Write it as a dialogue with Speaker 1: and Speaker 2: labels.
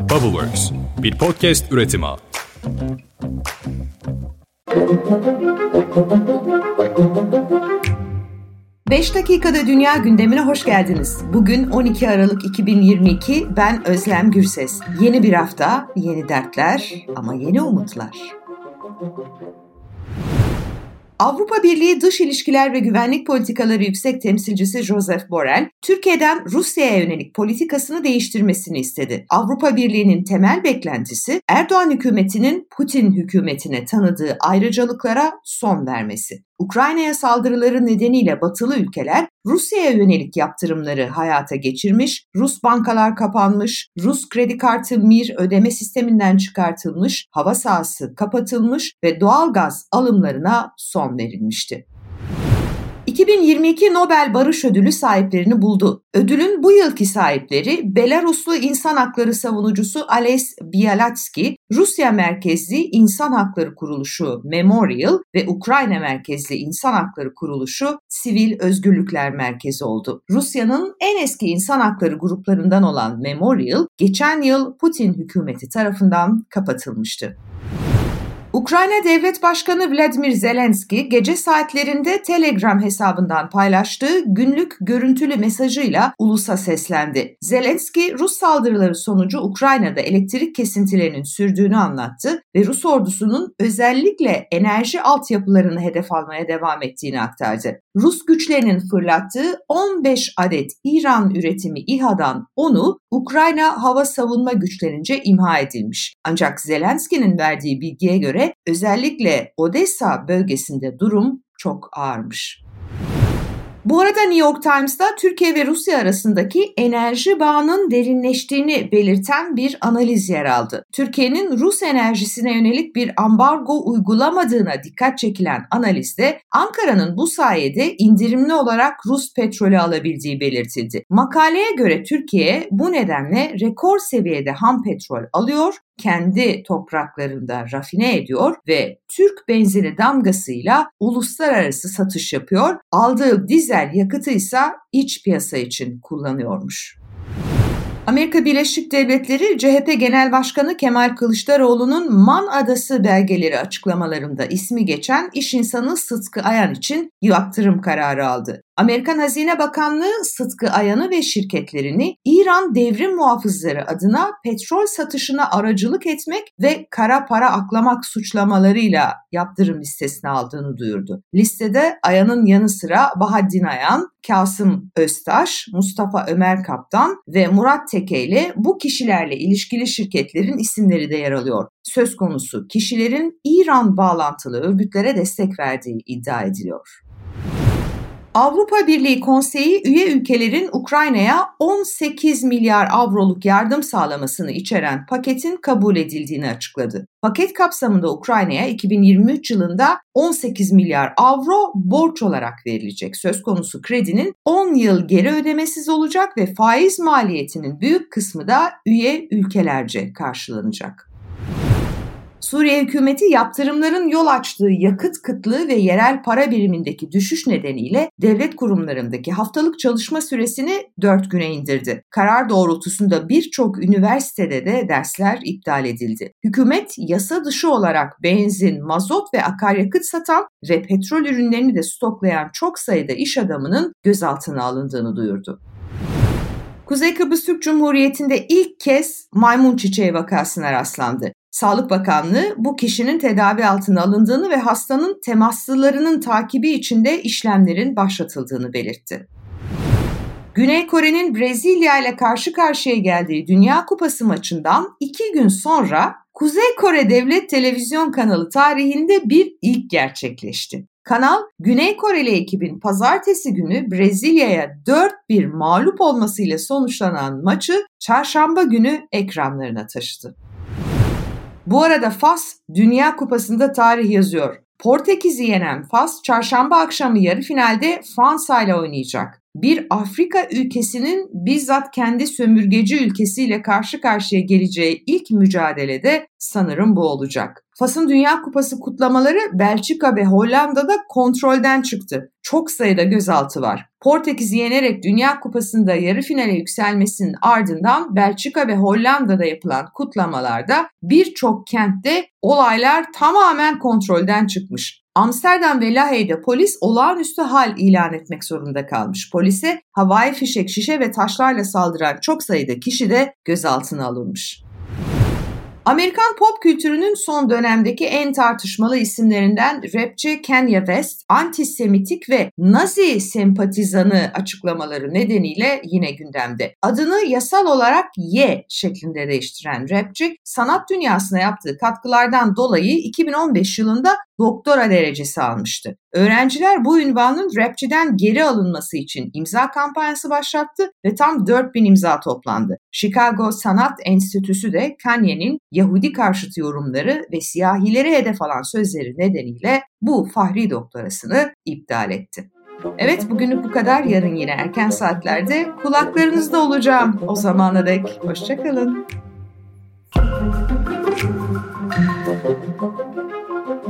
Speaker 1: Bubbleworks, bir podcast üretimi.
Speaker 2: Beş dakikada dünya gündemine hoş geldiniz. Bugün 12 Aralık 2022, ben Özlem Gürses. Yeni bir hafta, yeni dertler ama yeni umutlar. Avrupa Birliği Dış İlişkiler ve Güvenlik Politikaları Yüksek Temsilcisi Joseph Borrell, Türkiye'den Rusya'ya yönelik politikasını değiştirmesini istedi. Avrupa Birliği'nin temel beklentisi Erdoğan hükümetinin Putin hükümetine tanıdığı ayrıcalıklara son vermesi. Ukrayna'ya saldırıları nedeniyle batılı ülkeler Rusya'ya yönelik yaptırımları hayata geçirmiş, Rus bankalar kapanmış, Rus kredi kartı MIR ödeme sisteminden çıkartılmış, hava sahası kapatılmış ve doğal gaz alımlarına son verilmişti. 2022 Nobel Barış Ödülü sahiplerini buldu. Ödülün bu yılki sahipleri Belaruslu insan hakları savunucusu Ales Bialatski, Rusya merkezli İnsan Hakları Kuruluşu Memorial ve Ukrayna merkezli İnsan Hakları Kuruluşu Sivil Özgürlükler Merkezi oldu. Rusya'nın en eski insan hakları gruplarından olan Memorial, geçen yıl Putin hükümeti tarafından kapatılmıştı. Ukrayna Devlet Başkanı Vladimir Zelenski gece saatlerinde Telegram hesabından paylaştığı günlük görüntülü mesajıyla ulusa seslendi. Zelenski Rus saldırıları sonucu Ukrayna'da elektrik kesintilerinin sürdüğünü anlattı ve Rus ordusunun özellikle enerji altyapılarını hedef almaya devam ettiğini aktardı. Rus güçlerinin fırlattığı 15 adet İran üretimi İHA'dan onu Ukrayna hava savunma güçlerince imha edilmiş. Ancak Zelenski'nin verdiği bilgiye göre özellikle Odessa bölgesinde durum çok ağırmış. Bu arada New York Times'da Türkiye ve Rusya arasındaki enerji bağının derinleştiğini belirten bir analiz yer aldı. Türkiye'nin Rus enerjisine yönelik bir ambargo uygulamadığına dikkat çekilen analizde Ankara'nın bu sayede indirimli olarak Rus petrolü alabildiği belirtildi. Makaleye göre Türkiye bu nedenle rekor seviyede ham petrol alıyor kendi topraklarında rafine ediyor ve Türk benzini damgasıyla uluslararası satış yapıyor. Aldığı dizel yakıtı ise iç piyasa için kullanıyormuş. Amerika Birleşik Devletleri CHP Genel Başkanı Kemal Kılıçdaroğlu'nun Man Adası belgeleri açıklamalarında ismi geçen iş insanı Sıtkı Ayan için yaptırım kararı aldı. Amerikan Hazine Bakanlığı Sıtkı Ayan'ı ve şirketlerini İran devrim muhafızları adına petrol satışına aracılık etmek ve kara para aklamak suçlamalarıyla yaptırım listesine aldığını duyurdu. Listede Ayan'ın yanı sıra Bahaddin Ayan, Kasım Öztaş, Mustafa Ömer Kaptan ve Murat Teke ile bu kişilerle ilişkili şirketlerin isimleri de yer alıyor. Söz konusu kişilerin İran bağlantılı örgütlere destek verdiği iddia ediliyor. Avrupa Birliği Konseyi üye ülkelerin Ukrayna'ya 18 milyar avroluk yardım sağlamasını içeren paketin kabul edildiğini açıkladı. Paket kapsamında Ukrayna'ya 2023 yılında 18 milyar avro borç olarak verilecek. Söz konusu kredinin 10 yıl geri ödemesiz olacak ve faiz maliyetinin büyük kısmı da üye ülkelerce karşılanacak. Suriye hükümeti yaptırımların yol açtığı yakıt kıtlığı ve yerel para birimindeki düşüş nedeniyle devlet kurumlarındaki haftalık çalışma süresini 4 güne indirdi. Karar doğrultusunda birçok üniversitede de dersler iptal edildi. Hükümet yasa dışı olarak benzin, mazot ve akaryakıt satan ve petrol ürünlerini de stoklayan çok sayıda iş adamının gözaltına alındığını duyurdu. Kuzey Kıbrıs Türk Cumhuriyeti'nde ilk kez maymun çiçeği vakasına rastlandı. Sağlık Bakanlığı bu kişinin tedavi altına alındığını ve hastanın temaslılarının takibi içinde işlemlerin başlatıldığını belirtti. Güney Kore'nin Brezilya ile karşı karşıya geldiği Dünya Kupası maçından iki gün sonra Kuzey Kore Devlet Televizyon kanalı tarihinde bir ilk gerçekleşti. Kanal, Güney Koreli ekibin pazartesi günü Brezilya'ya 4-1 mağlup olmasıyla sonuçlanan maçı çarşamba günü ekranlarına taşıdı. Bu arada Fas Dünya Kupası'nda tarih yazıyor. Portekiz'i yenen Fas çarşamba akşamı yarı finalde Fransa ile oynayacak. Bir Afrika ülkesinin bizzat kendi sömürgeci ülkesiyle karşı karşıya geleceği ilk mücadelede sanırım bu olacak. Fas'ın Dünya Kupası kutlamaları Belçika ve Hollanda'da kontrolden çıktı. Çok sayıda gözaltı var. Portekiz'i yenerek Dünya Kupası'nda yarı finale yükselmesinin ardından Belçika ve Hollanda'da yapılan kutlamalarda birçok kentte olaylar tamamen kontrolden çıkmış. Amsterdam ve Lahey'de polis olağanüstü hal ilan etmek zorunda kalmış. Polise havai fişek, şişe ve taşlarla saldıran çok sayıda kişi de gözaltına alınmış. Amerikan pop kültürünün son dönemdeki en tartışmalı isimlerinden rapçi Kanye West, antisemitik ve Nazi sempatizanı açıklamaları nedeniyle yine gündemde. Adını yasal olarak Y şeklinde değiştiren rapçi, sanat dünyasına yaptığı katkılardan dolayı 2015 yılında doktora derecesi almıştı. Öğrenciler bu ünvanın rapçiden geri alınması için imza kampanyası başlattı ve tam 4000 imza toplandı. Chicago Sanat Enstitüsü de Kanye'nin Yahudi karşıtı yorumları ve siyahileri hedef alan sözleri nedeniyle bu fahri doktorasını iptal etti. Evet bugünlük bu kadar. Yarın yine erken saatlerde kulaklarınızda olacağım. O zamana dek hoşçakalın.